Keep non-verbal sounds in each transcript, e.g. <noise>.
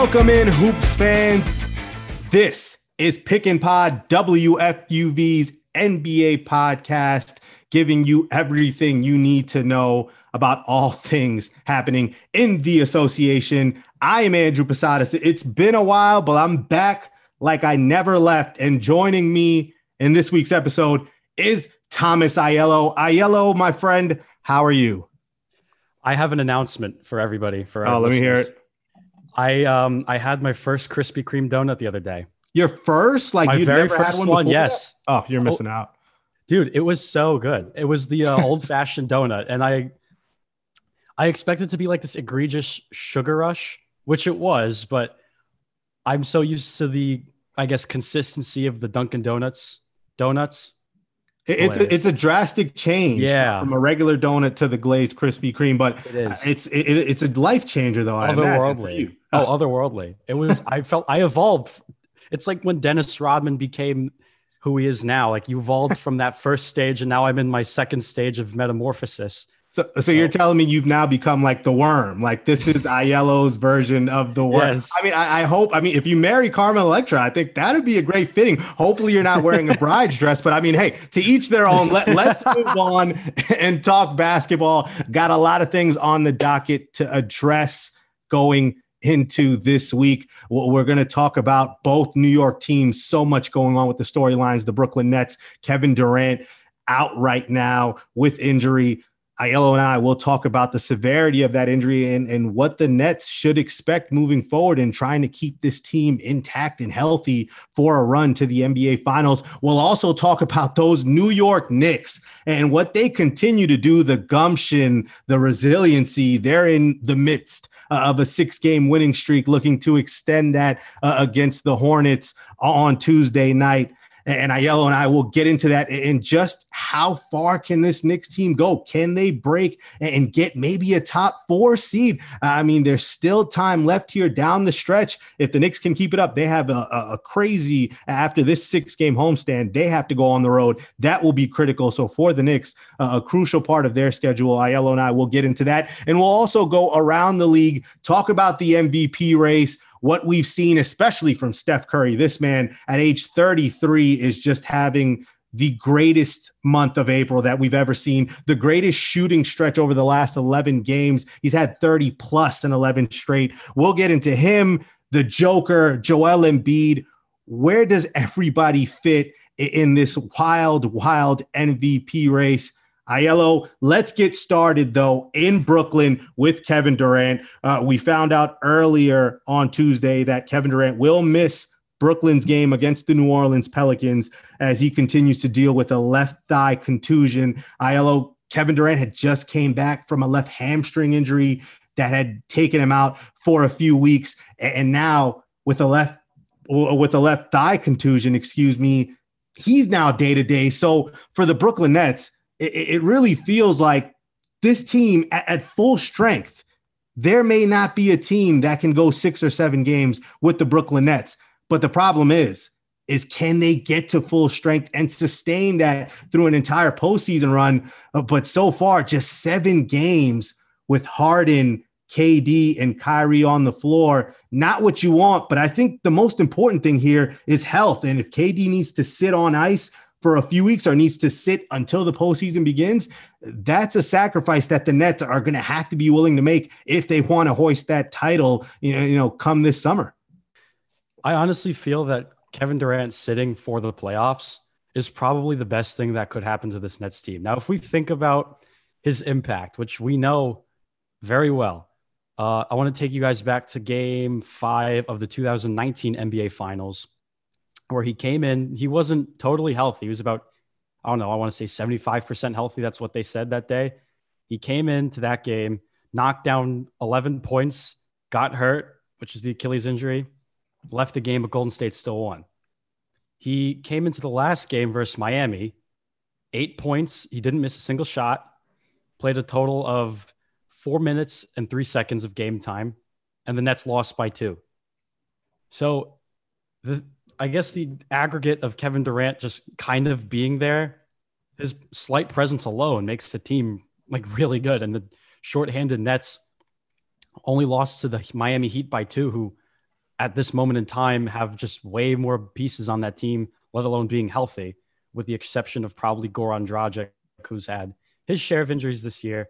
Welcome in, Hoops fans. This is Pick and Pod WFUV's NBA podcast, giving you everything you need to know about all things happening in the association. I am Andrew Posadas. It's been a while, but I'm back like I never left. And joining me in this week's episode is Thomas Aiello. Aiello, my friend, how are you? I have an announcement for everybody. For oh, let listeners. me hear it. I um I had my first Krispy Kreme donut the other day. Your first, like my very first one, one yes. That? Oh, you're missing oh, out, dude. It was so good. It was the uh, old fashioned donut, and I I expected to be like this egregious sugar rush, which it was, but I'm so used to the I guess consistency of the Dunkin' Donuts donuts it's a, it's a drastic change yeah. from a regular donut to the glazed Krispy Kreme, but it is. it's it, it's a life changer though. Otherworldly. Oh, <laughs> otherworldly. It was. I felt I evolved. It's like when Dennis Rodman became who he is now. Like you evolved from that first stage, and now I'm in my second stage of metamorphosis. So, so you're telling me you've now become like the worm? Like this is <laughs> Aiello's version of the worm? Yes. I mean, I, I, hope. I mean, if you marry Carmen Electra, I think that'd be a great fitting. Hopefully, you're not wearing a <laughs> bride's dress, but I mean, hey, to each their own. Let, let's move on and talk basketball. Got a lot of things on the docket to address going into this week. We're going to talk about both New York teams. So much going on with the storylines. The Brooklyn Nets, Kevin Durant out right now with injury. Aiello and I will talk about the severity of that injury and, and what the Nets should expect moving forward in trying to keep this team intact and healthy for a run to the NBA Finals. We'll also talk about those New York Knicks and what they continue to do, the gumption, the resiliency. They're in the midst of a six game winning streak, looking to extend that uh, against the Hornets on Tuesday night and Aiello and I will get into that and just how far can this Knicks team go? Can they break and get maybe a top four seed? I mean, there's still time left here down the stretch. If the Knicks can keep it up, they have a, a crazy after this six game homestand. They have to go on the road. That will be critical. So for the Knicks, a crucial part of their schedule. Aiello and I will get into that, and we'll also go around the league, talk about the MVP race what we've seen, especially from Steph Curry. This man at age 33 is just having the greatest month of April that we've ever seen, the greatest shooting stretch over the last 11 games. He's had 30 plus in 11 straight. We'll get into him, the Joker, Joel Embiid. Where does everybody fit in this wild, wild MVP race? Aiello, let's get started though in Brooklyn with Kevin Durant. Uh, we found out earlier on Tuesday that Kevin Durant will miss Brooklyn's game against the New Orleans Pelicans as he continues to deal with a left thigh contusion. Aiello, Kevin Durant had just came back from a left hamstring injury that had taken him out for a few weeks, and now with a left with a left thigh contusion, excuse me, he's now day to day. So for the Brooklyn Nets it, it really feels like this team at, at full strength, there may not be a team that can go six or seven games with the Brooklyn Nets. But the problem is, is can they get to full strength and sustain that through an entire postseason run? Uh, but so far, just seven games with Harden, KD, and Kyrie on the floor. Not what you want, but I think the most important thing here is health. And if KD needs to sit on ice for a few weeks or needs to sit until the postseason begins, that's a sacrifice that the Nets are going to have to be willing to make if they want to hoist that title, you know, you know, come this summer. I honestly feel that Kevin Durant sitting for the playoffs is probably the best thing that could happen to this Nets team. Now, if we think about his impact, which we know very well, uh, I want to take you guys back to game five of the 2019 NBA Finals where he came in. He wasn't totally healthy. He was about, I don't know, I want to say 75% healthy. That's what they said that day. He came into that game, knocked down 11 points, got hurt, which is the Achilles injury, left the game, but Golden State still won. He came into the last game versus Miami, eight points. He didn't miss a single shot, played a total of four minutes and three seconds of game time, and the Nets lost by two. So the I guess the aggregate of Kevin Durant just kind of being there, his slight presence alone makes the team like really good. And the shorthanded Nets only lost to the Miami Heat by two, who at this moment in time have just way more pieces on that team, let alone being healthy, with the exception of probably Goran Dragic, who's had his share of injuries this year.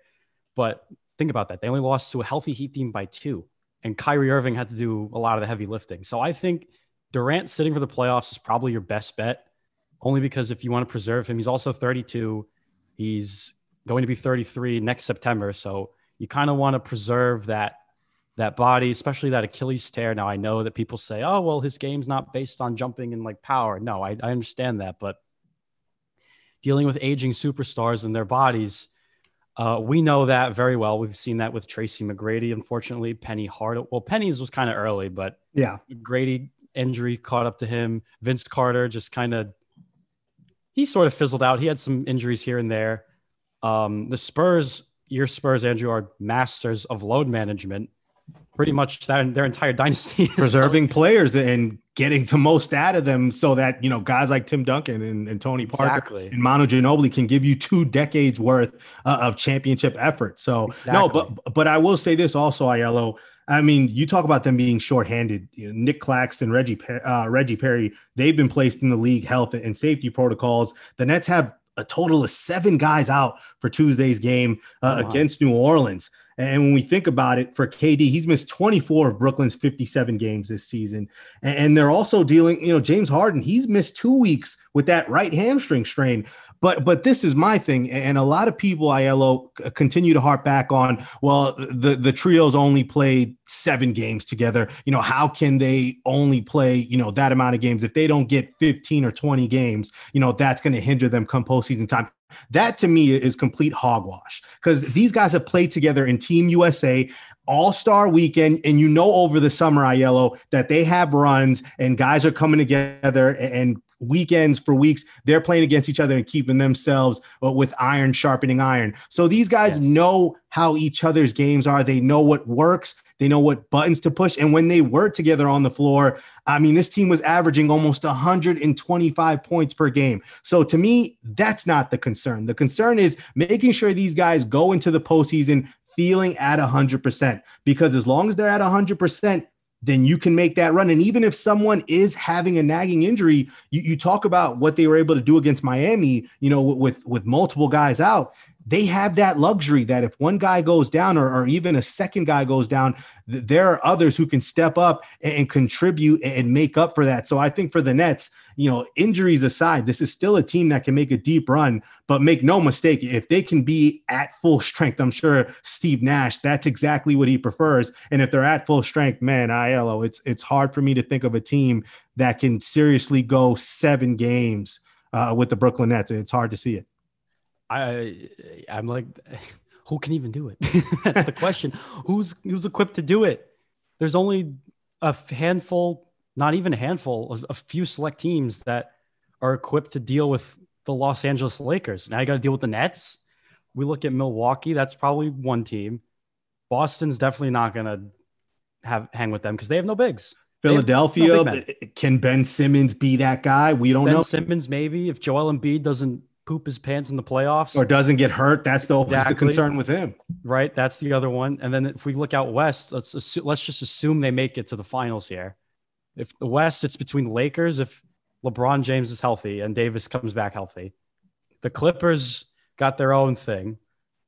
But think about that. They only lost to a healthy Heat team by two, and Kyrie Irving had to do a lot of the heavy lifting. So I think Durant sitting for the playoffs is probably your best bet, only because if you want to preserve him, he's also 32. He's going to be 33 next September. So you kind of want to preserve that that body, especially that Achilles tear. Now I know that people say, "Oh, well, his game's not based on jumping and like power." No, I, I understand that, but dealing with aging superstars and their bodies, uh, we know that very well. We've seen that with Tracy McGrady, unfortunately. Penny Hard. Well, Penny's was kind of early, but yeah, McGrady injury caught up to him. Vince Carter just kind of he sort of fizzled out. He had some injuries here and there. Um, the Spurs, your Spurs, Andrew, are masters of load management. Pretty much that their entire dynasty preserving players and getting the most out of them so that you know guys like Tim Duncan and, and Tony Parker exactly. and Manu Ginobili can give you two decades worth uh, of championship effort. So exactly. no, but but I will say this also, Aiello. I mean, you talk about them being shorthanded. You know, Nic Claxton, Reggie uh, Reggie Perry, they've been placed in the league health and safety protocols. The Nets have a total of seven guys out for Tuesday's game uh, wow. against New Orleans. And when we think about it, for KD, he's missed 24 of Brooklyn's 57 games this season. And they're also dealing, you know, James Harden, he's missed two weeks with that right hamstring strain. But but this is my thing, and a lot of people, Aiello, continue to harp back on. Well, the the trios only played seven games together. You know, how can they only play you know that amount of games if they don't get 15 or 20 games? You know, that's going to hinder them come postseason time. That to me is complete hogwash because these guys have played together in Team USA all Star weekend, and you know over the summer, Aiello, that they have runs and guys are coming together and weekends for weeks they're playing against each other and keeping themselves with iron sharpening iron. So these guys yes. know how each other's games are. They know what works they know what buttons to push and when they were together on the floor i mean this team was averaging almost 125 points per game so to me that's not the concern the concern is making sure these guys go into the postseason feeling at 100% because as long as they're at 100% then you can make that run. And even if someone is having a nagging injury, you, you talk about what they were able to do against Miami, you know, with with multiple guys out they have that luxury that if one guy goes down or, or even a second guy goes down, th- there are others who can step up and, and, contribute and make up for that. So I think for the Nets, you know, injuries aside, this is still a team that can make a deep run. But make no mistake, if they can be at full strength, I'm sure Steve Nash, that's exactly what he prefers. And if they're at full strength, man, Aiello, it's it's hard for me to think of a team that can seriously go seven games uh, with the Brooklyn Nets. It's hard to see it. I I'm like, <laughs> who can even do it? <laughs> That's the question. who's who's equipped to do it? There's only a handful, not even a handful, a few select teams that are equipped to deal with the Los Angeles Lakers. Now you got to deal with the Nets. We look at Milwaukee. That's probably one team. Boston's definitely not going to have hang with them because they have no bigs. Philadelphia, no can Ben Simmons be that guy? We don't ben know. Simmons, maybe if Joel Embiid doesn't poop his pants in the playoffs or doesn't get hurt. That's the, exactly. the concern with him, right? That's the other one. And then if we look out west, let's assume, let's just assume they make it to the finals here. If the West, it's between the Lakers. If LeBron James is healthy and Davis comes back healthy, the Clippers got their own thing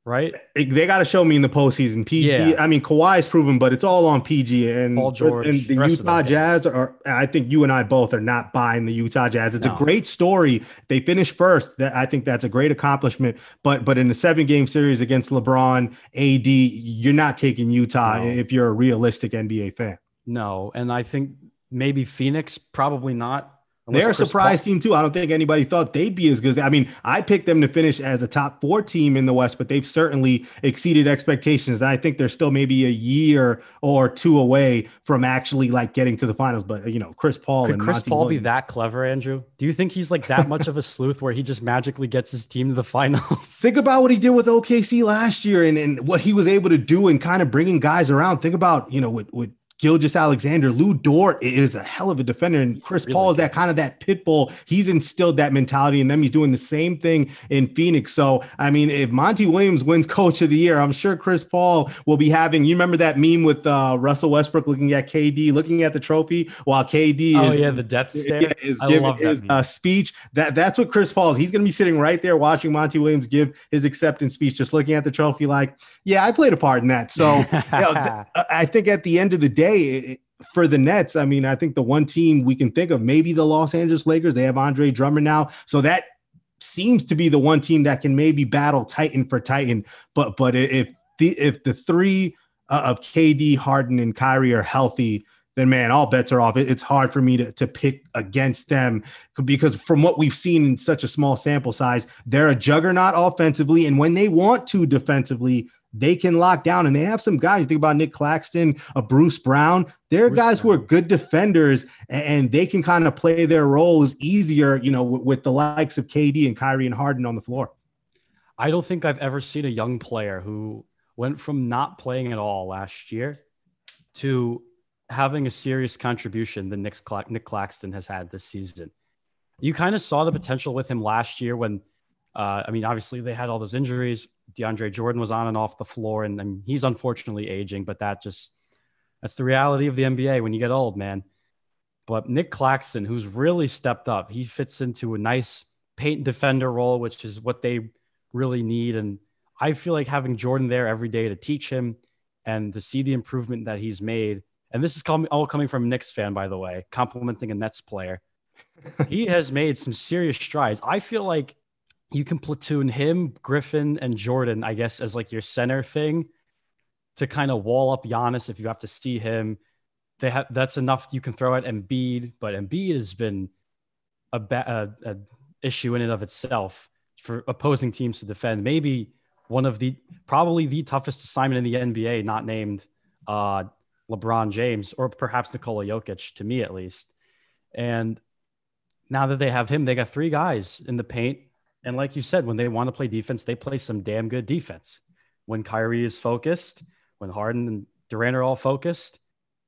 right? They got to show me in the postseason. PG. Yeah. I mean, Kawhi's proven, but it's all on PG and Paul George and the, the Utah Jazz are. I think you and I both are not buying the Utah Jazz. It's no. a great story. They finished first. That I think that's a great accomplishment. But but in the seven game series against LeBron, AD, you're not taking Utah no. if you're a realistic NBA fan. No, and I think maybe Phoenix, probably not they're a surprise Paul- team too. I don't think anybody thought they'd be as good. As, I mean, I picked them to finish as a top four team in the West, but they've certainly exceeded expectations. And I think they're still maybe a year or two away from actually like getting to the finals. But you know, Chris Paul Could and Chris Monty Paul Williams. be that clever, Andrew? Do you think he's like that much of a sleuth where he just magically gets his team to the finals? <laughs> Think about what he did with OKC last year and, and what he was able to do and kind of bringing guys around. Think about you know with with Gilgeous-Alexander. Lou Dort is a hell of a defender, and Chris really Paul is that kind of that pit bull. He's instilled that mentality in them. He's doing the same thing in Phoenix. So, I mean, if Monty Williams wins Coach of the Year, I'm sure Chris Paul will be having. You remember that meme with uh, Russell Westbrook looking at KD, looking at the trophy while KD oh, is yeah, the death stare. Yeah, is giving his uh, speech. That that's what Chris Paul is. He's going to be sitting right there watching Monty Williams give his acceptance speech, just looking at the trophy, like, yeah, I played a part in that. So, <laughs> you know, th- I think at the end of the day. It, for the Nets, I mean, I think the one team we can think of, maybe the Los Angeles Lakers, they have Andre Drummond now. So that seems to be the one team that can maybe battle Titan for Titan. But but if the if the three uh, of KD, Harden, and Kyrie are healthy, then man, all bets are off. it's hard for me to, to pick against them because from what we've seen in such a small sample size, they're a juggernaut offensively. And when they want to defensively, they can lock down. And they have some guys. You think about Nic Claxton, a Bruce Brown. They're Bruce guys Brown. who are good defenders, and they can kind of play their roles easier, you know, with, the likes of KD and Kyrie and Harden on the floor. I don't think I've ever seen a young player who went from not playing at all last year to having a serious contribution than Nick, Cla- Nic Claxton has had this season. You kind of saw the potential with him last year when, uh, I mean, obviously they had all those injuries. DeAndre Jordan was on and off the floor, and, and he's unfortunately aging, but that just that's the reality of the NBA when you get old, man. But Nic Claxton, who's really stepped up, he fits into a nice paint defender role, which is what they really need. And I feel like having Jordan there every day to teach him and to see the improvement that he's made. And this is all coming from a Knicks fan, by the way, complimenting a Nets player. <laughs> he has made some serious strides. I feel like you can platoon him, Griffin, and Jordan, I guess, as like your center thing to kind of wall up Giannis if you have to see him. They have that's enough you can throw at Embiid, but Embiid has been a, ba- a, a issue in and of itself for opposing teams to defend. Maybe one of the probably the toughest assignment in the NBA, not named uh, LeBron James or perhaps Nikola Jokic, to me at least. And now that they have him, they got three guys in the paint and like you said, when they want to play defense, they play some damn good defense. When Kyrie is focused, when Harden and Durant are all focused,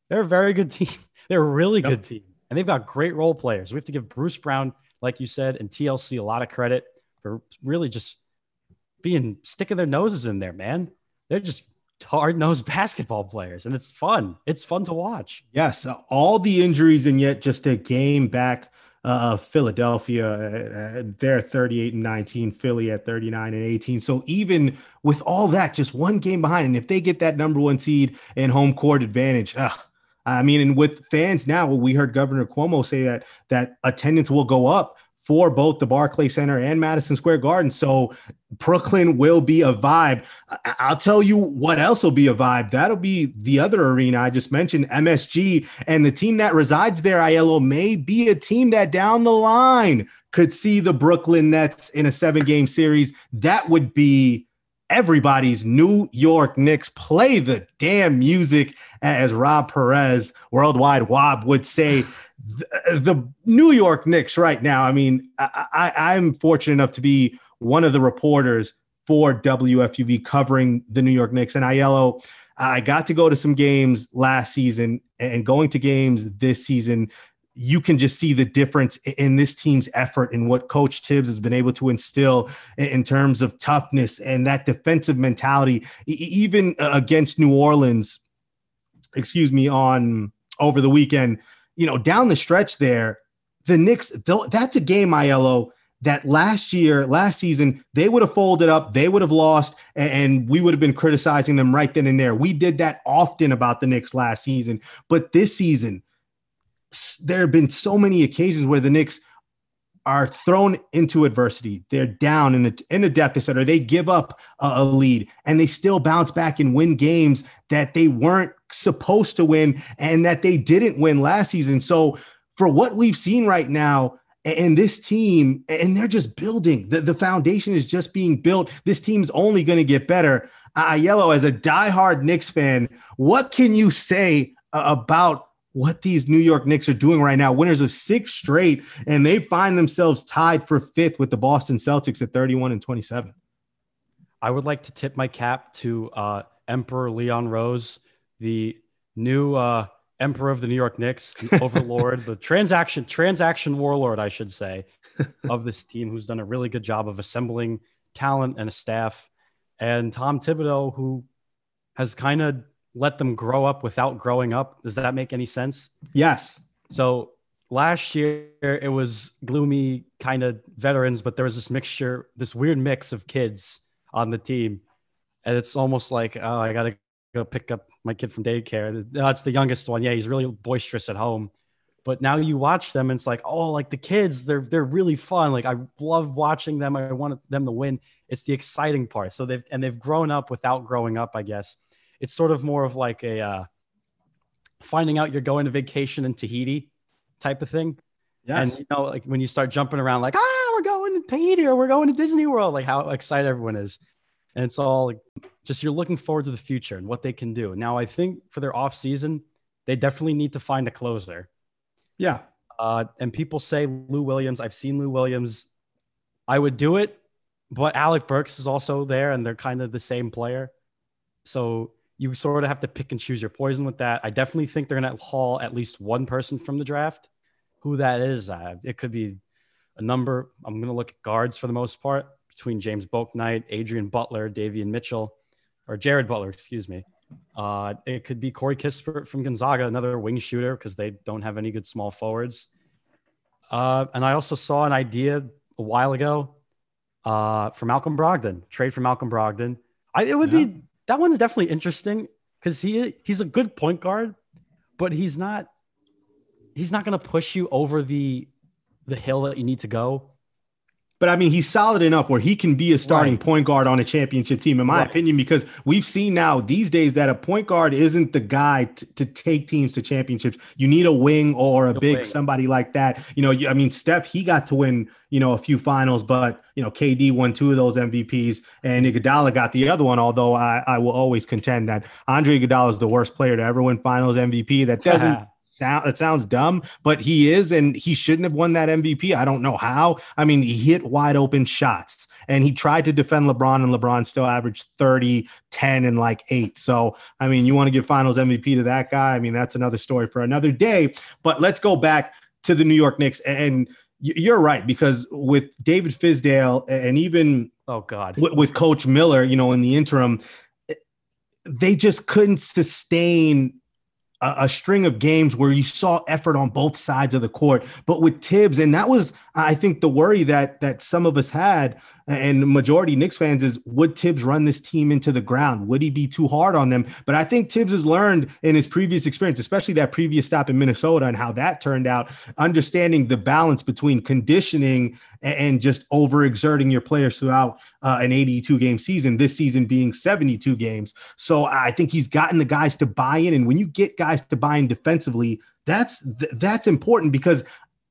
they're a very good <laughs> team. They're a really yep. good team. And they've got great role players. We have to give Bruce Brown, like you said, and TLC a lot of credit for really just being sticking their noses in there, man. They're just hard nosed <laughs> basketball players, and it's fun. It's fun to watch. Yes, all the injuries, and yet just a game back uh, Philadelphia, uh, they're 38 and 19, Philly at 39 and 18. So even with all that, just one game behind, and if they get that number one seed and home court advantage, I mean, and with fans now, we heard Governor Cuomo say that that attendance will go up for both the Barclay Center and Madison Square Garden. So Brooklyn will be a vibe. I'll tell you what else will be a vibe. That'll be the other arena I just mentioned, MSG. And the team that resides there, Aiello, may be a team that down the line could see the Brooklyn Nets in a seven game series. That would be everybody's New York Knicks. Play the damn music, as Rob Perez, Worldwide Wob, would say the, the New York Knicks right now. I mean, I, I, I'm fortunate enough to be one of the reporters for WFUV covering the New York Knicks. And Aiello, I got to go to some games last season and going to games this season. You can just see the difference in this team's effort and what Coach Thibs has been able to instill in terms of toughness and that defensive mentality, even uh, against New Orleans. Excuse me, on over the weekend you know, down the stretch there, the Knicks, that's a game, Aiello, that last year, last season, they would have folded up, they would have lost, and we would have been criticizing them right then and there. We did that often about the Knicks last season. But this season, there have been so many occasions where the Knicks are thrown into adversity. They're down in a, in a deficit or they give up a, a lead and they still bounce back and win games that they weren't supposed to win and that they didn't win last season. So for what we've seen right now, and this team, and they're just building. The, the foundation is just being built. This team's only going to get better. Aiello, as a diehard Knicks fan, what can you say uh, about what these New York Knicks are doing right now? Winners of six straight, and they find themselves tied for fifth with the Boston Celtics at 31 and 27. I would like to tip my cap to uh, Emperor Leon Rose the new uh, emperor of the New York Knicks, the <laughs> overlord, the transaction transaction warlord, I should say, of this team, who's done a really good job of assembling talent and a staff, and Tom Thibodeau, who has kind of let them grow up without growing up. Does that make any sense? Yes. So last year it was gloomy kind of veterans, but there was this mixture, this weird mix of kids on the team. And it's almost like, oh, I got to go pick up my kid from daycare. That's the youngest one. Yeah, he's really boisterous at home. But now you watch them and it's like, oh, like the kids, they're they're really fun. Like I love watching them. I want them to win. It's the exciting part. So they've and they've grown up without growing up, I guess. It's sort of more of like a uh, finding out you're going to vacation in Tahiti type of thing. Yes. And you know, like when you start jumping around, like, ah, we're going to Tahiti or we're going to Disney World, like how excited everyone is. And it's all like, just you're looking forward to the future and what they can do. Now, I think for their off season, they definitely need to find a closer. Yeah. Uh, and people say Lou Williams. I've seen Lou Williams. I would do it, but Alec Burks is also there, and they're kind of the same player. So you sort of have to pick and choose your poison with that. I definitely think they're going to haul at least one person from the draft. Who that is, uh, it could be a number. I'm going to look at guards for the most part between James Bouknight, Adrian Butler, Davion Mitchell, or Jared Butler, excuse me. Uh, it could be Corey Kispert from Gonzaga, another wing shooter because they don't have any good small forwards. Uh, and I also saw an idea a while ago uh, for Malcolm Brogdon, trade for Malcolm Brogdon. I, it would yeah. be that one's definitely interesting because he he's a good point guard, but he's not he's not going to push you over the the hill that you need to go but I mean, he's solid enough where he can be a starting right. point guard on a championship team, in my right. opinion, because we've seen now these days that a point guard isn't the guy t- to take teams to championships. You need a wing or a, big wing. somebody like that. You know, I mean, Steph, he got to win, you know, a few finals, but, you know, KD won two of those MVPs and Iguodala got the other one, although I, I will always contend that Andre Iguodala is the worst player to ever win finals MVP. That doesn't <laughs> sound it sounds dumb, but he is, and he shouldn't have won that MVP. I don't know how. I mean, he hit wide open shots and he tried to defend LeBron, and LeBron still averaged 30, 10, and like eight. So, I mean, you want to give finals MVP to that guy? I mean, that's another story for another day. But let's go back to the New York Knicks. And you're right, because with David Fizdale and even oh god with, with Coach Miller, you know, in the interim, they just couldn't sustain a, string of games where you saw effort on both sides of the court. But with Thibs, and that was, I think, the worry that that some of us had, and majority Knicks fans is would Thibs run this team into the ground? Would he be too hard on them? But I think Thibs has learned in his previous experience, especially that previous stop in Minnesota and how that turned out, understanding the balance between conditioning and just overexerting your players throughout uh, an 82 game season, this season being 72 games. So I think he's gotten the guys to buy in. And when you get guys to buy in defensively, that's that's important because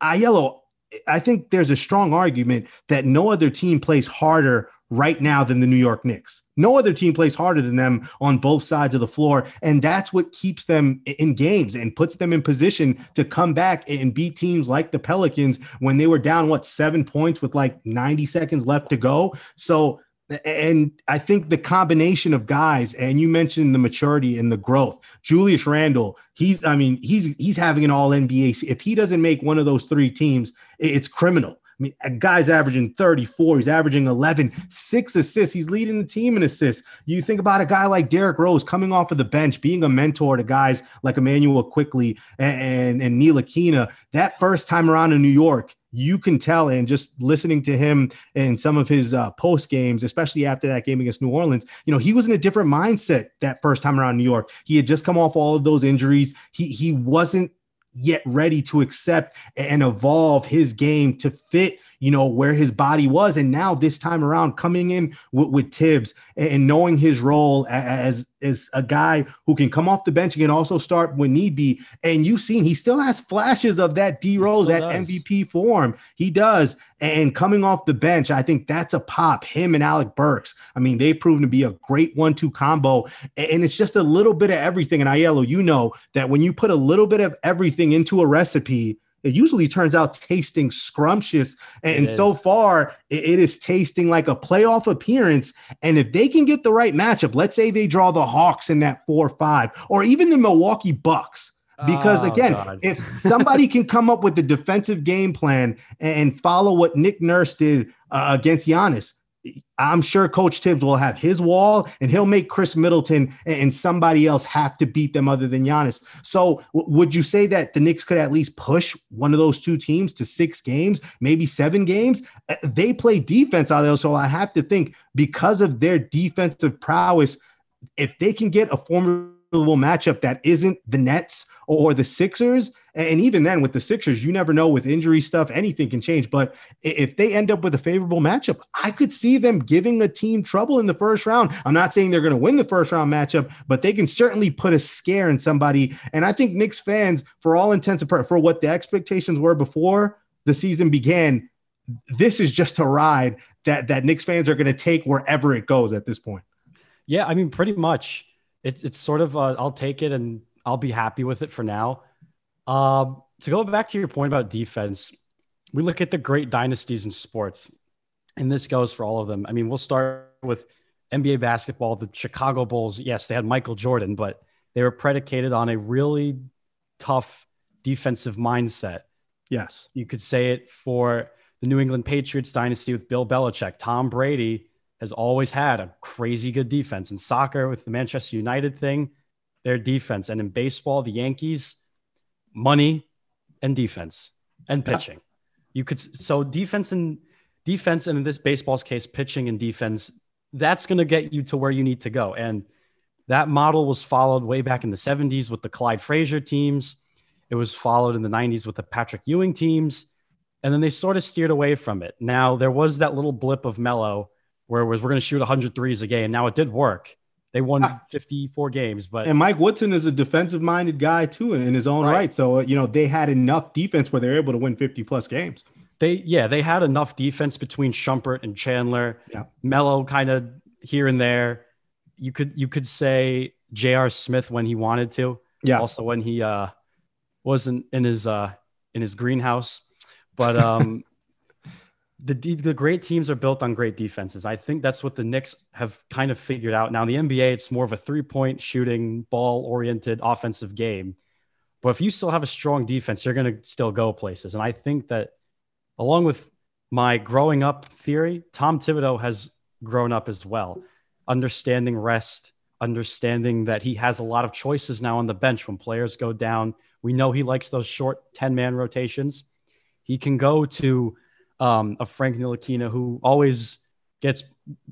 Aiello, I think there's a strong argument that no other team plays harder right now than the New York Knicks. No other team plays harder than them on both sides of the floor. And that's what keeps them in games and puts them in position to come back and beat teams like the Pelicans when they were down, what, seven points with like 90 seconds left to go. So, and I think the combination of guys, and you mentioned the maturity and the growth. Julius Randle, he's, I mean, he's he's having an all NBA. If he doesn't make one of those three teams, it's criminal. I mean, a guy's averaging 34. He's averaging 11, six assists. He's leading the team in assists. You think about a guy like Derrick Rose coming off of the bench, being a mentor to guys like Immanuel Quickley and, and, and Ntilikina. That first time around in New York, you can tell, and just listening to him in some of his uh, post games, especially after that game against New Orleans, you know, he was in a different mindset that first time around New York. He had just come off all of those injuries. He he wasn't yet ready to accept and evolve his game to fit you know, where his body was. And now this time around, coming in with, with Thibs and knowing his role as as a guy who can come off the bench and can also start when need be. And you've seen he still has flashes of that D Rose, that does. MVP form. He does. And coming off the bench, I think that's a pop. Him and Alec Burks. I mean, they've proven to be a great one-two combo. And it's just a little bit of everything. And Aiello, you know that when you put a little bit of everything into a recipe, it usually turns out tasting scrumptious. And, so far, it, it is tasting like a playoff appearance. And if they can get the right matchup, let's say they draw the Hawks in that four five, or even the Milwaukee Bucks. Because oh, again, God. if somebody can come up with a defensive game plan and follow what Nick Nurse did uh, against Giannis, I'm sure Coach Thibs will have his wall and he'll make Khris Middleton and somebody else have to beat them other than Giannis. So, w- would you say that the Knicks could at least push one of those two teams to six games, maybe seven games? Uh, they play defense out there. So, I have to think because of their defensive prowess, if they can get a formidable matchup that isn't the Nets or the Sixers. And even then, with the Sixers, you never know with injury stuff, anything can change. But if they end up with a favorable matchup, I could see them giving a team trouble in the first round. I'm not saying they're going to win the first round matchup, but they can certainly put a scare in somebody. And I think Knicks fans, for all intents and purposes, for what the expectations were before the season began, this is just a ride that that Knicks fans are going to take wherever it goes at this point. Yeah, I mean, pretty much. It's it's sort of uh, I'll take it and I'll be happy with it for now. Um, to go back to your point about defense, we look at the great dynasties in sports, and this goes for all of them. I mean, we'll start with NBA basketball. The Chicago Bulls, yes, they had Michael Jordan, but they were predicated on a really tough defensive mindset. Yes. You could say it for the New England Patriots dynasty with Bill Belichick. Tom Brady has always had a crazy good defense. In soccer, with the Manchester United thing, their defense. And in baseball, the Yankees, money and defense and pitching. Yeah. You could so defense and defense, and in this baseball's case, pitching and defense, that's going to get you to where you need to go. And that model was followed way back in the 70s with the Clyde Frazier teams. It was followed in the 90s with the Patrick Ewing teams. And then they sort of steered away from it. Now, there was that little blip of Melo where it was we're going to shoot 100 threes a game. Now, it did work. They won ah. 54 games, but and Mike Woodson is a defensive minded guy too in his own right. right. So uh, you know they had enough defense where they're able to win 50 plus games. They yeah they had enough defense between Shumpert and Chandler. Yeah, Melo kind of here and there. You could you could say J.R. Smith when he wanted to. Yeah. Also when he uh wasn't in his uh in his greenhouse, but um <laughs> the the great teams are built on great defenses. I think that's what the Knicks have kind of figured out. Now in the NBA, it's more of a three point shooting, ball oriented offensive game. But if you still have a strong defense, you're going to still go places. And I think that along with my growing up theory, Tom Thibodeau has grown up as well, understanding rest, understanding that he has a lot of choices now on the bench when players go down. We know he likes those short 10 man rotations. He can go to um, of Frank Ntilikina, who always gets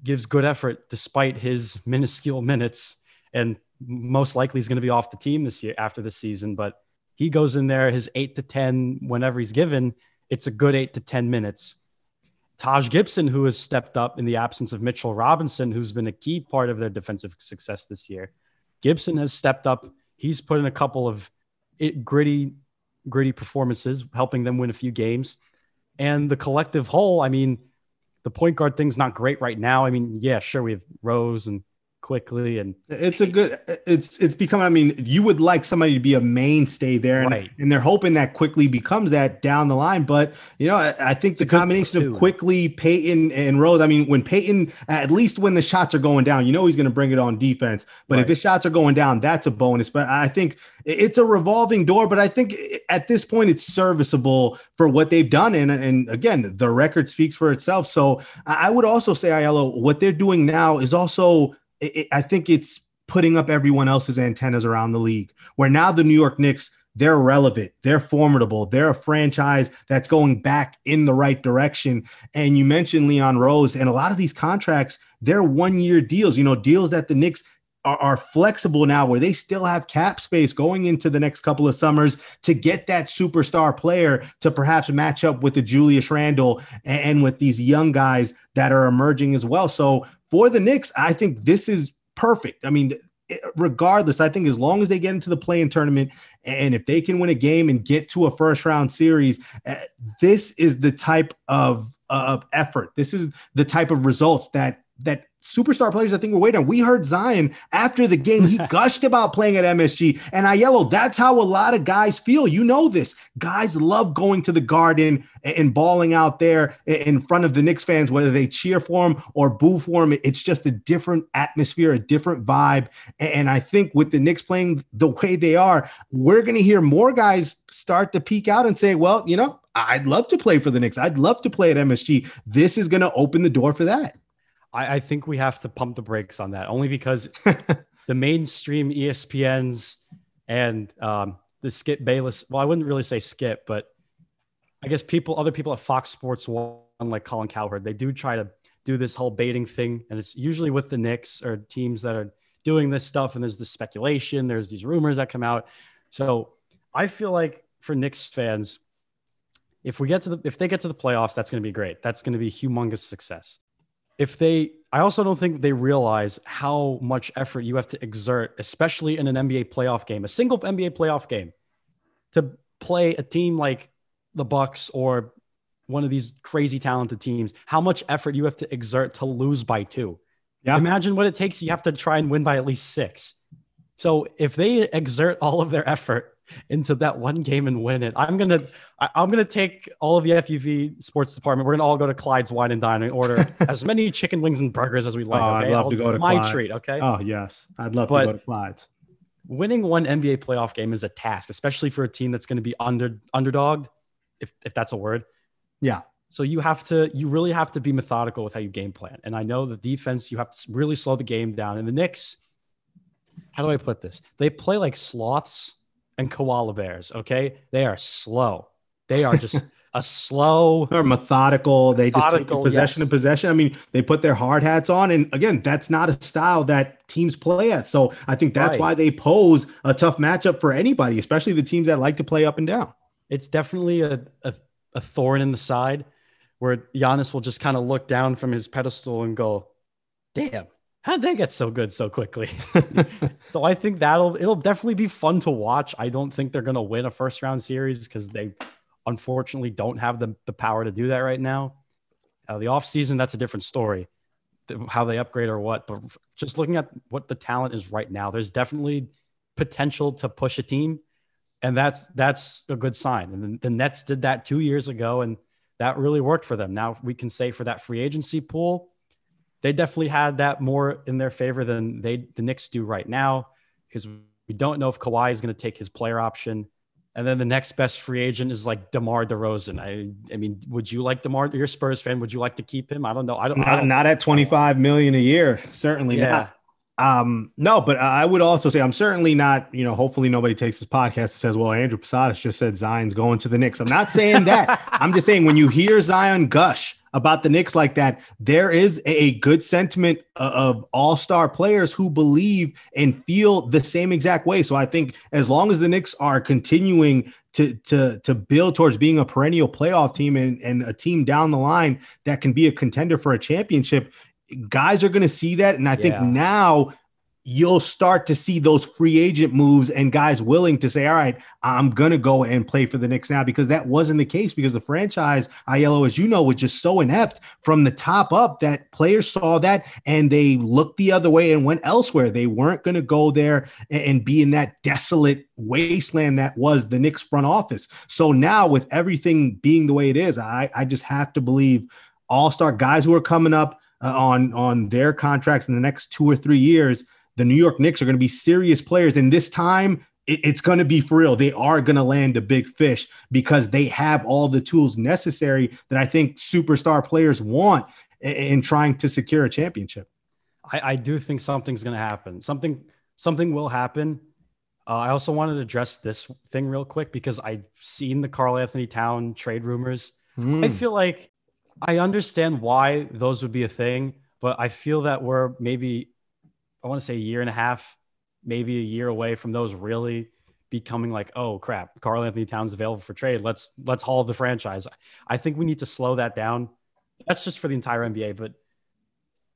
gives good effort despite his minuscule minutes, and most likely he's going to be off the team this year after the season. But he goes in there, his eight to ten whenever he's given, it's a good eight to ten minutes. Taj Gibson, who has stepped up in the absence of Mitchell Robinson, who's been a key part of their defensive success this year. Gibson has stepped up. He's put in a couple of gritty, gritty performances, helping them win a few games and the collective whole. I mean, the point guard thing's not great right now. I mean, yeah, sure, we have Rose and Quickley and it's a good it's it's becoming i mean you would like somebody to be a mainstay there and, right. and they're hoping that Quickley becomes that down the line but you know i, I think it's the combination of Quickley Payton and rose i mean when Payton at least when the shots are going down you know he's going to bring it on defense but right. if the shots are going down that's a bonus but i think it's a revolving door but i think at this point it's serviceable for what they've done and and again the record speaks for itself so i would also say Aiello, what they're doing now is also it, I think it's putting up everyone else's antennas around the league. Where now the New York Knicks, they're relevant, they're formidable, they're a franchise that's going back in the right direction. And you mentioned Leon Rose, and a lot of these contracts, they're one year deals, you know, deals that the Knicks are, are, flexible now where they still have cap space going into the next couple of summers to get that superstar player to perhaps match up with the Julius Randle and, and with these young guys that are emerging as well. So for the Knicks, I think this is perfect. I mean, regardless, I think as long as they get into the play-in tournament and if they can win a game and get to a first round series, uh, this is the type of of effort. This is the type of results that that superstar players I think we're waiting on. We heard Zion after the game. He <laughs> gushed about playing at MSG. And I Aiello, oh, that's how a lot of guys feel. You know this. Guys love going to the garden and balling out there in front of the Knicks fans, whether they cheer for him or boo for him. It's just a different atmosphere, a different vibe. And I think with the Knicks playing the way they are, we're going to hear more guys start to peek out and say, well, you know, I'd love to play for the Knicks. I'd love to play at MSG. This is going to open the door for that. I, I think we have to pump the brakes on that only because <laughs> the mainstream ESPNs and um, the Skip Bayless. Well, I wouldn't really say Skip, but I guess people, other people at Fox Sports One, like Colin Cowherd, they do try to do this whole baiting thing, and it's usually with the Knicks or teams that are doing this stuff. And there's the speculation, there's these rumors that come out. So I feel like for Knicks fans, if we get to the if they get to the playoffs, that's going to be great. That's going to be humongous success if they I also don't think they realize how much effort you have to exert, especially in an NBA playoff game, a single NBA playoff game, to play a team like the Bucks or one of these crazy talented teams, how much effort you have to exert to lose by two. Yeah. Imagine what it takes. You have to try and win by at least six. So if they exert all of their effort into that one game and win it. I'm gonna I, am gonna take all of the FUV sports department. We're gonna all go to Clyde's Wine and Dine and order <laughs> as many chicken wings and burgers as we like. Oh, okay? I'd love I'll, to go to Clyde's my Clyde. treat. Okay. Oh yes, I'd love but to go to Clyde's. Winning one NBA playoff game is a task, especially for a team that's going to be under underdogged, if if that's a word. Yeah. So you have to, you really have to be methodical with how you game plan. And I know the defense, you have to really slow the game down. And the Knicks, how do I put this? They play like sloths and koala bears. Okay, they are slow. They are just <laughs> a slow. They're methodical. They methodical, just take possession yes. and possession. I mean, they put their hard hats on, and again, that's not a style that teams play at. So I think that's right. why they pose a tough matchup for anybody, especially the teams that like to play up and down. It's definitely a, a, a thorn in the side where Giannis will just kind of look down from his pedestal and go, "Damn." How'd they get so good so quickly? <laughs> so I think that'll it'll definitely be fun to watch. I don't think they're gonna win a first round series because they unfortunately don't have the, the power to do that right now. Uh, the offseason, that's a different story. How they upgrade or what, but just looking at what the talent is right now, there's definitely potential to push a team, and that's that's a good sign. And the Nets did that two years ago, and that really worked for them. Now we can say for that free agency pool, they definitely had that more in their favor than they the Knicks do right now because we don't know if Kawhi is going to take his player option. And then the next best free agent is like DeMar DeRozan. I, I mean, would you like DeMar? You're a Spurs fan. Would you like to keep him? I don't know. I don't. Not, I don't, not at 25 million a year. Certainly yeah. not. Um, no, but I would also say I'm certainly not, you know, hopefully nobody takes this podcast and says, well, Andrew Posadas just said Zion's going to the Knicks. I'm not saying that. <laughs> I'm just saying when you hear Zion gush about the Knicks like that, there is a good sentiment uh, of all-star players who believe and feel the same exact way. So I think as long as the Knicks are continuing to to to build towards being a perennial playoff team and, and a team down the line that can be a contender for a championship, guys are going to see that. And I think yeah. now you'll start to see those free agent moves and guys willing to say, all right, I'm going to go and play for the Knicks now because that wasn't the case because the franchise, Aiello, as you know, was just so inept from the top up that players saw that and they looked the other way and went elsewhere. They weren't going to go there and be in that desolate wasteland that was the Knicks front office. So now with everything being the way it is, I, I just have to believe all-star guys who are coming up uh, on, on their contracts in the next two or three years – the New York Knicks are going to be serious players. And this time, it, it's going to be for real. They are going to land a big fish because they have all the tools necessary that I think superstar players want in, in trying to secure a championship. I, I do think something's going to happen. Something something will happen. Uh, I also wanted to address this thing real quick because I've seen the Karl-Anthony Town trade rumors. Mm. I feel like I understand why those would be a thing, but I feel that we're maybe I want to say a year and a half, maybe a year away from those really becoming like, oh crap, Karl-Anthony Towns available for trade. Let's let's haul the franchise. I think we need to slow that down. That's just for the entire NBA, but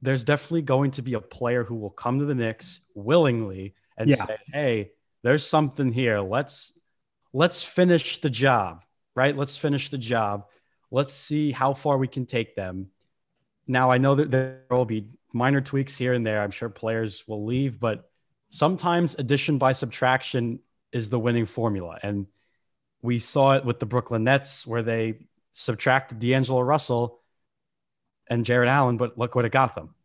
there's definitely going to be a player who will come to the Knicks willingly and yeah. say, hey, there's something here. Let's let's finish the job, right? Let's finish the job. Let's see how far we can take them. Now I know that there will be minor tweaks here and there. I'm sure players will leave, but sometimes addition by subtraction is the winning formula. And we saw it with the Brooklyn Nets where they subtracted D'Angelo Russell and Jarrett Allen, but look what it got them.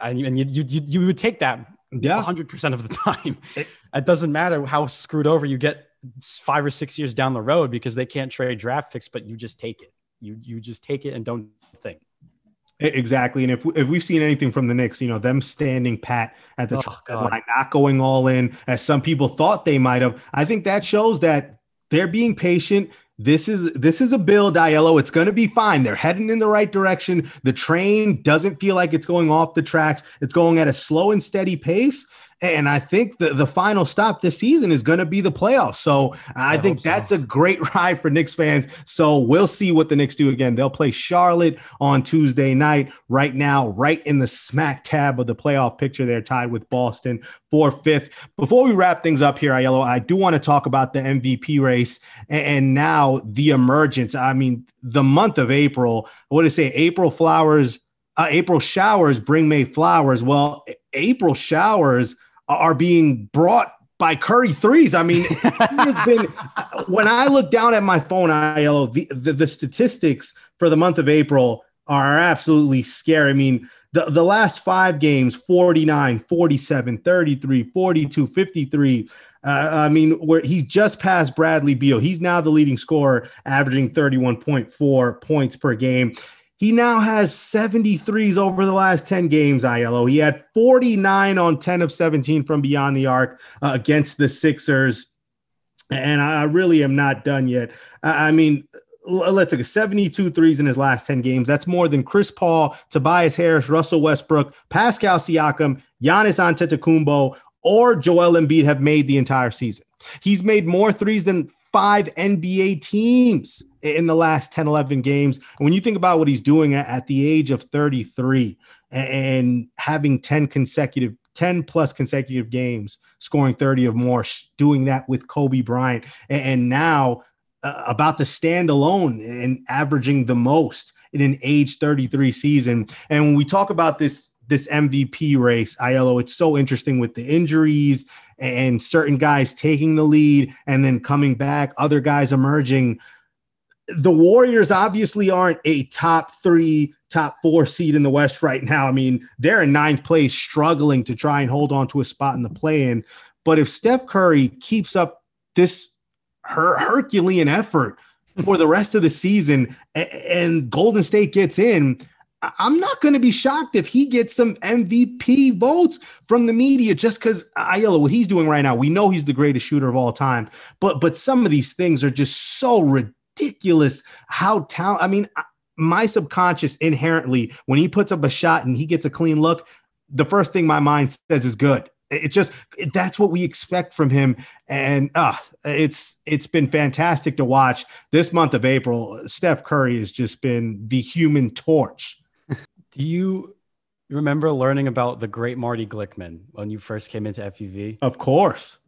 And, and you, you, you would take that yeah. 100% of the <laughs> time. It, it doesn't matter how screwed over you get five or six years down the road because they can't trade draft picks, but you just take it. You, you just take it and don't think. Exactly. And if, if we've seen anything from the Knicks, you know, them standing pat at the oh, line, not going all in as some people thought they might have, I think that shows that they're being patient. This is this is a build, Aiello. It's going to be fine. They're heading in the right direction. The train doesn't feel like it's going off the tracks. It's going at a slow and steady pace. And I think the, the final stop this season is going to be the playoffs. So I, I think that's a great <laughs> ride for Knicks fans. So we'll see what the Knicks do again. They'll play Charlotte on Tuesday night. Right now, right in the smack tab of the playoff picture, they're tied with Boston for fifth. Before we wrap things up here, Aiello, I do want to talk about the MVP race and now the emergence. I mean, the month of April, what did I say? April flowers. Uh, April showers bring May flowers. Well, April showers are being brought by Curry threes. I mean, has <laughs> been when I look down at my phone, Aiello, the, the, the statistics for the month of April are absolutely scary. I mean, the, the last five games 49, 47, 33, 42, 53. Uh, I mean, where he's just passed Bradley Beal. He's now the leading scorer, averaging 31.4 points per game. He now has 73s over the last 10 games, Aiello. He had 49 on 10 of 17 from beyond the arc uh, against the Sixers. And I really am not done yet. I mean, let's take 72 threes in his last 10 games. That's more than Chris Paul, Tobias Harris, Russell Westbrook, Pascal Siakam, Giannis Antetokounmpo, or Joel Embiid have made the entire season. He's made more threes than five NBA teams in the last 10, 11 games. And when you think about what he's doing at, the age of 33 and having 10 consecutive 10 plus consecutive games, scoring 30 or more, doing that with Kobe Bryant, and, now uh, about to stand alone and averaging the most in an age 33 season. And when we talk about this this MVP race, Aiello, it's so interesting with the injuries and certain guys taking the lead and then coming back, other guys emerging. The Warriors obviously aren't a top three, top four seed in the West right now. I mean, they're in ninth place, struggling to try and hold on to a spot in the play in. But if Steph Curry keeps up this her- Herculean effort for the rest of the season and Golden State gets in, I'm not going to be shocked if he gets some MVP votes from the media just because Aiello, what he's doing right now, we know he's the greatest shooter of all time. But but some of these things are just so ridiculous. How talent? I mean, my subconscious inherently, when he puts up a shot and he gets a clean look, the first thing my mind says is good. It just that's what we expect from him, and uh, it's it's been fantastic to watch this month of April. Steph Curry has just been the human torch do you remember learning about the great Marty Glickman when you first came into FUV? Of course.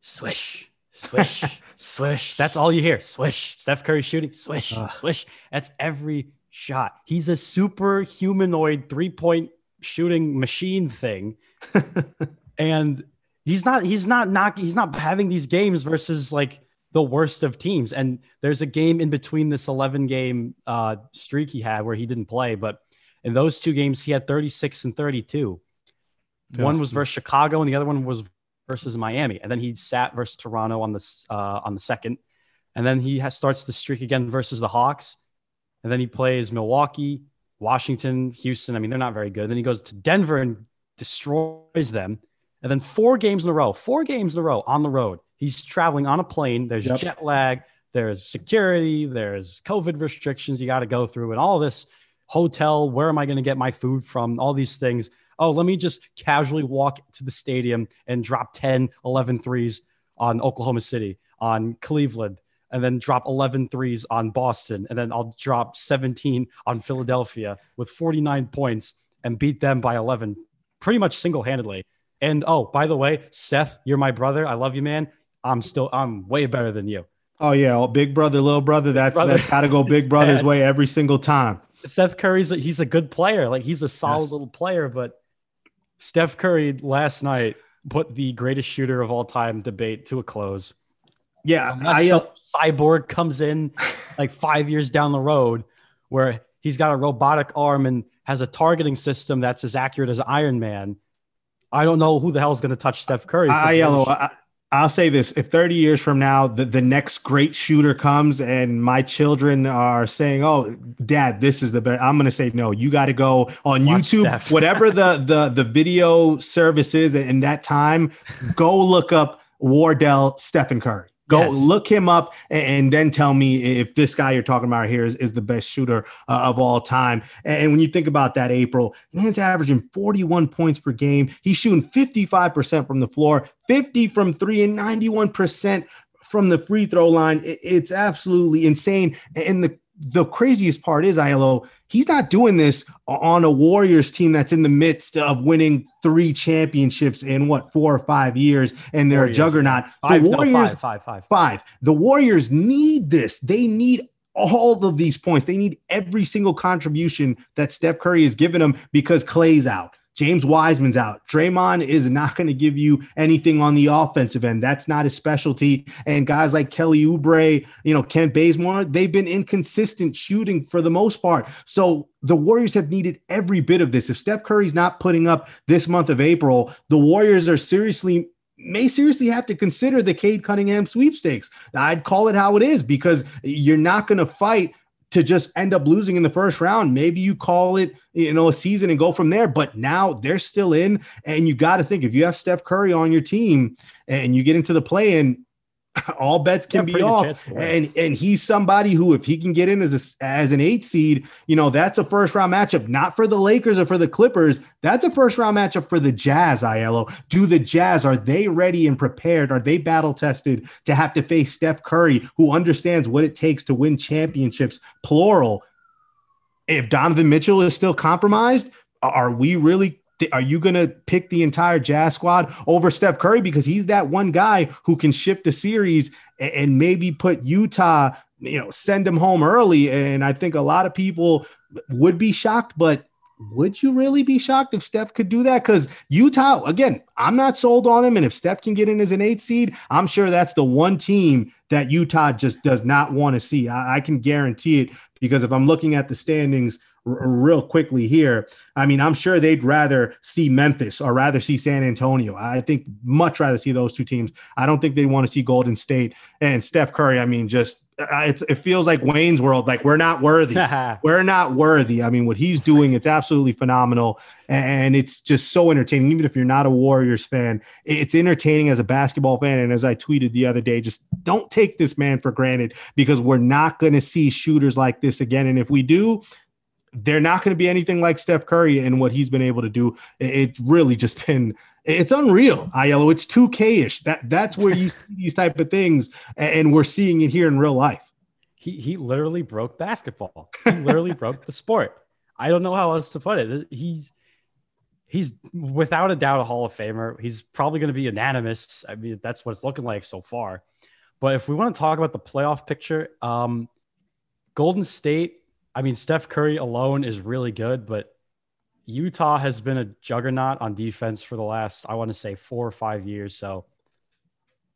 Swish, swish, <laughs> swish. That's all you hear. Swish. Steph Curry shooting. Swish, uh. swish. That's every shot. He's a super humanoid three point shooting machine thing. <laughs> and he's not, he's not knocking, he's not having these games versus like the worst of teams. And there's a game in between this 11 game uh, streak he had where he didn't play, but in those two games, he had 36 and 32. Yeah. One was versus Chicago, and the other one was versus Miami. And then he sat versus Toronto on the uh, on the second, and then he has, starts the streak again versus the Hawks, and then he plays Milwaukee, Washington, Houston. I mean, they're not very good. Then he goes to Denver and destroys them, and then four games in a row, four games in a row on the road. He's traveling on a plane. There's yep. jet lag. There's security. There's COVID restrictions you got to go through, and all this hotel, where am I going to get my food from, all these things. Oh, let me just casually walk to the stadium and drop 10, 11 threes on Oklahoma City, on Cleveland, and then drop 11 threes on Boston. And then I'll drop 17 on Philadelphia with 49 points and beat them by 11 pretty much single handedly. And oh, by the way, Seth, you're my brother. I love you, man. I'm still, I'm way better than you. Oh yeah, big brother, little brother. That's brother. that's got to go big <laughs> brother's way every single time. Seth Curry's a, he's a good player. Like he's a solid yes. little player, but Steph Curry last night put the greatest shooter of all time debate to a close. Yeah, I, uh, cyborg comes in like five years down the road, where he's got a robotic arm and has a targeting system that's as accurate as Iron Man. I don't know who the hell is going to touch Steph Curry. I, yellow. I, I'll say this: if 30 years from now, the, the next great shooter comes, and my children are saying, "Oh, Dad, this is the best," I'm going to say, "No, you got to go on Watch YouTube, whatever the <laughs> the the video service is, in that time, go look up Wardell Stephen Curry." Go yes. look him up and, and, then tell me if this guy you're talking about here is, is the best shooter uh, of all time. And, and, when you think about that, April, man's averaging 41 points per game. He's shooting 55% from the floor, 50 from three, and 91% from the free throw line. It, it's absolutely insane. And the the craziest part is Aiello he's not doing this on a Warriors team that's in the midst of winning three championships in what four or five years, and they're Warriors, a juggernaut. Five, the Warriors, no, five, five, five. Five. The Warriors need this. They need all of these points. They need every single contribution that Steph Curry has given them because Clay's out. James Wiseman's out. Draymond is not going to give you anything on the offensive end. That's not his specialty. And guys like Kelly Oubre, you know, Kent Bazemore, they've been inconsistent shooting for the most part. So the Warriors have needed every bit of this. If Steph Curry's not putting up this month of April, the Warriors are seriously may seriously have to consider the Cade Cunningham sweepstakes. I'd call it how it is because you're not going to fight to just end up losing in the first round. Maybe you call it, you know, a season and go from there. But now they're still in, and you got to think if you have Steph Curry on your team and you get into the play and <laughs> all bets can yeah, be off. And and he's somebody who, if he can get in as a, as an eight seed, you know, that's a first round matchup, not for the Lakers or for the Clippers. That's a first round matchup for the Jazz, Aiello. Do the Jazz, are they ready and prepared? Are they battle tested to have to face Steph Curry, who understands what it takes to win championships, plural? If Donovan Mitchell is still compromised, are we really are you going to pick the entire Jazz squad over Steph Curry because he's that one guy who can shift the series and maybe put Utah, you know, send them home early? And I think a lot of people would be shocked, but would you really be shocked if Steph could do that? Because Utah, again, I'm not sold on him. And if Steph can get in as an eight seed, I'm sure that's the one team that Utah just does not want to see. I, I can guarantee it because if I'm looking at the standings r- real quickly here. I mean, I'm sure they'd rather see Memphis or rather see San Antonio. I think much rather see those two teams. I don't think they want to see Golden State and Steph Curry. I mean, just uh, it feels like Wayne's World. Like we're not worthy. <laughs> we're not worthy. I mean, what he's doing, it's absolutely phenomenal, and it's just so entertaining. Even if you're not a Warriors fan, it's entertaining as a basketball fan. And as I tweeted the other day, just don't take this man for granted because we're not going to see shooters like this again. And if we do, they're not going to be anything like Steph Curry and what he's been able to do. It's really just been it's unreal. Aiello, it's 2K-ish. That that's where you see these type of things, and we're seeing it here in real life. He he literally broke basketball. He literally <laughs> broke the sport. I don't know how else to put it. He's he's without a doubt a Hall of Famer. He's probably going to be unanimous. I mean, that's what it's looking like so far. But if we want to talk about the playoff picture, um, Golden State I mean, Steph Curry alone is really good, but Utah has been a juggernaut on defense for the last, I want to say, four or five years. So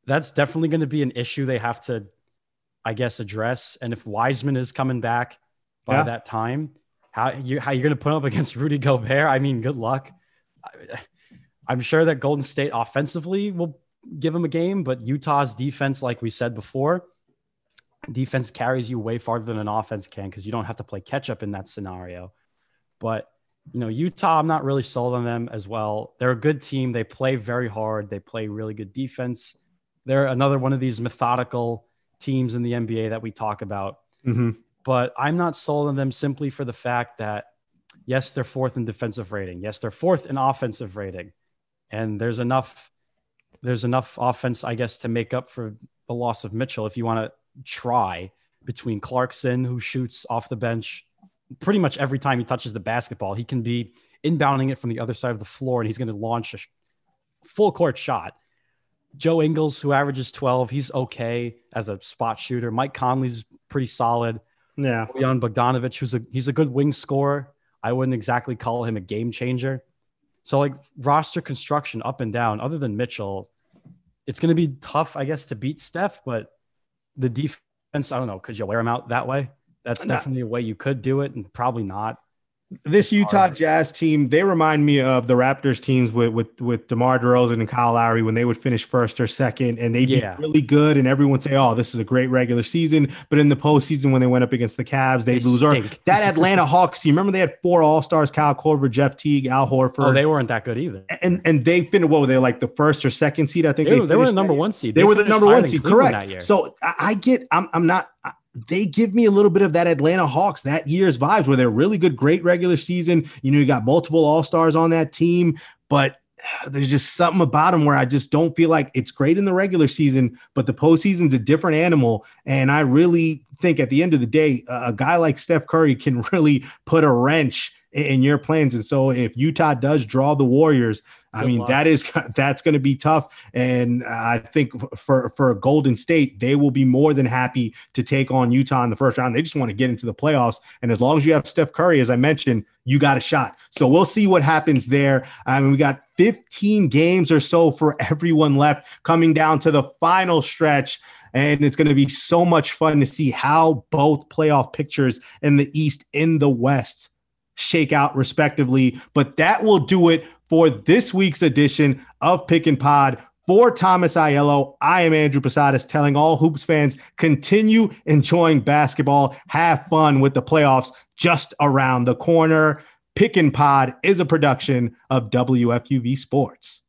that's definitely going to be an issue they have to, I guess, address. And if Wiseman is coming back by yeah. that time, how you how you're going to put up against <laughs> Rudy Gobert? I mean, good luck. I'm sure that Golden State offensively will give him a game, but Utah's defense, like we said before, defense carries you way farther than an offense can because you don't have to play catch up in that scenario. But you know, Utah, I'm not really sold on them as well. They're a good team. They play very hard. They play really good defense. They're another one of these methodical teams in the NBA that we talk about. Mm-hmm. But I'm not sold on them simply for the fact that, yes, they're fourth in defensive rating. Yes, they're fourth in offensive rating. And there's enough, there's enough offense, I guess, to make up for the loss of Mitchell if you want to try between Clarkson, who shoots off the bench pretty much every time he touches the basketball. He can be inbounding it from the other side of the floor and he's going to launch a full court shot. Joe Ingles, who averages 12, he's okay as a spot shooter. Mike Conley's pretty solid. Yeah. Bojan Bogdanovic, who's a he's a good wing scorer. I wouldn't exactly call him a game changer. So like roster construction up and down, other than Mitchell, it's going to be tough, I guess, to beat Steph. But the defense, I don't know, could you wear them out that way? That's definitely a way you could do it, and probably not this Utah Jazz team, they remind me of the Raptors teams with with with DeMar DeRozan and Kyle Lowry when they would finish first or second, and they'd yeah. be really good, and everyone would say, "Oh, this is a great regular season." But in the postseason, when they went up against the Cavs, they'd they lose. Or that <laughs> Atlanta Hawks team, remember they had four All Stars: Kyle Korver, Jeff Teague, Al Horford. Oh, they weren't that good either. And and they finished. What were they like the first or second seed? I think they, they, they were the number one seed. They, they were the number one seed. Correct. So I, I get. I'm I'm not they give me a little bit of that Atlanta Hawks that year's vibes where they're really good, great regular season. You know, you got multiple All Stars on that team, but there's just something about them where I just don't feel like it's great in the regular season, but the postseason's a different animal. And I really think at the end of the day, a guy like Steph Curry can <laughs> really put a wrench in your plans. And so if Utah does draw the Warriors, I mean, luck. that is <laughs> that's going to be tough, and I think for for Golden State, they will be more than happy to take on Utah in the first round. They just want to get into the playoffs, and as long as you have Steph Curry, as I mentioned, you got a shot. So we'll see what happens there. I mean, we got 15 games or so for everyone left, coming down to the final stretch. And it's going to be so much fun to see how both playoff pictures in the East, in the West, shake out respectively. But that will do it for this week's edition of Pick and Pod. For Thomas Aiello, I am Andrew Posadas telling all Hoops fans continue enjoying basketball, have fun with the playoffs just around the corner. Pick and Pod is a production of WFUV Sports.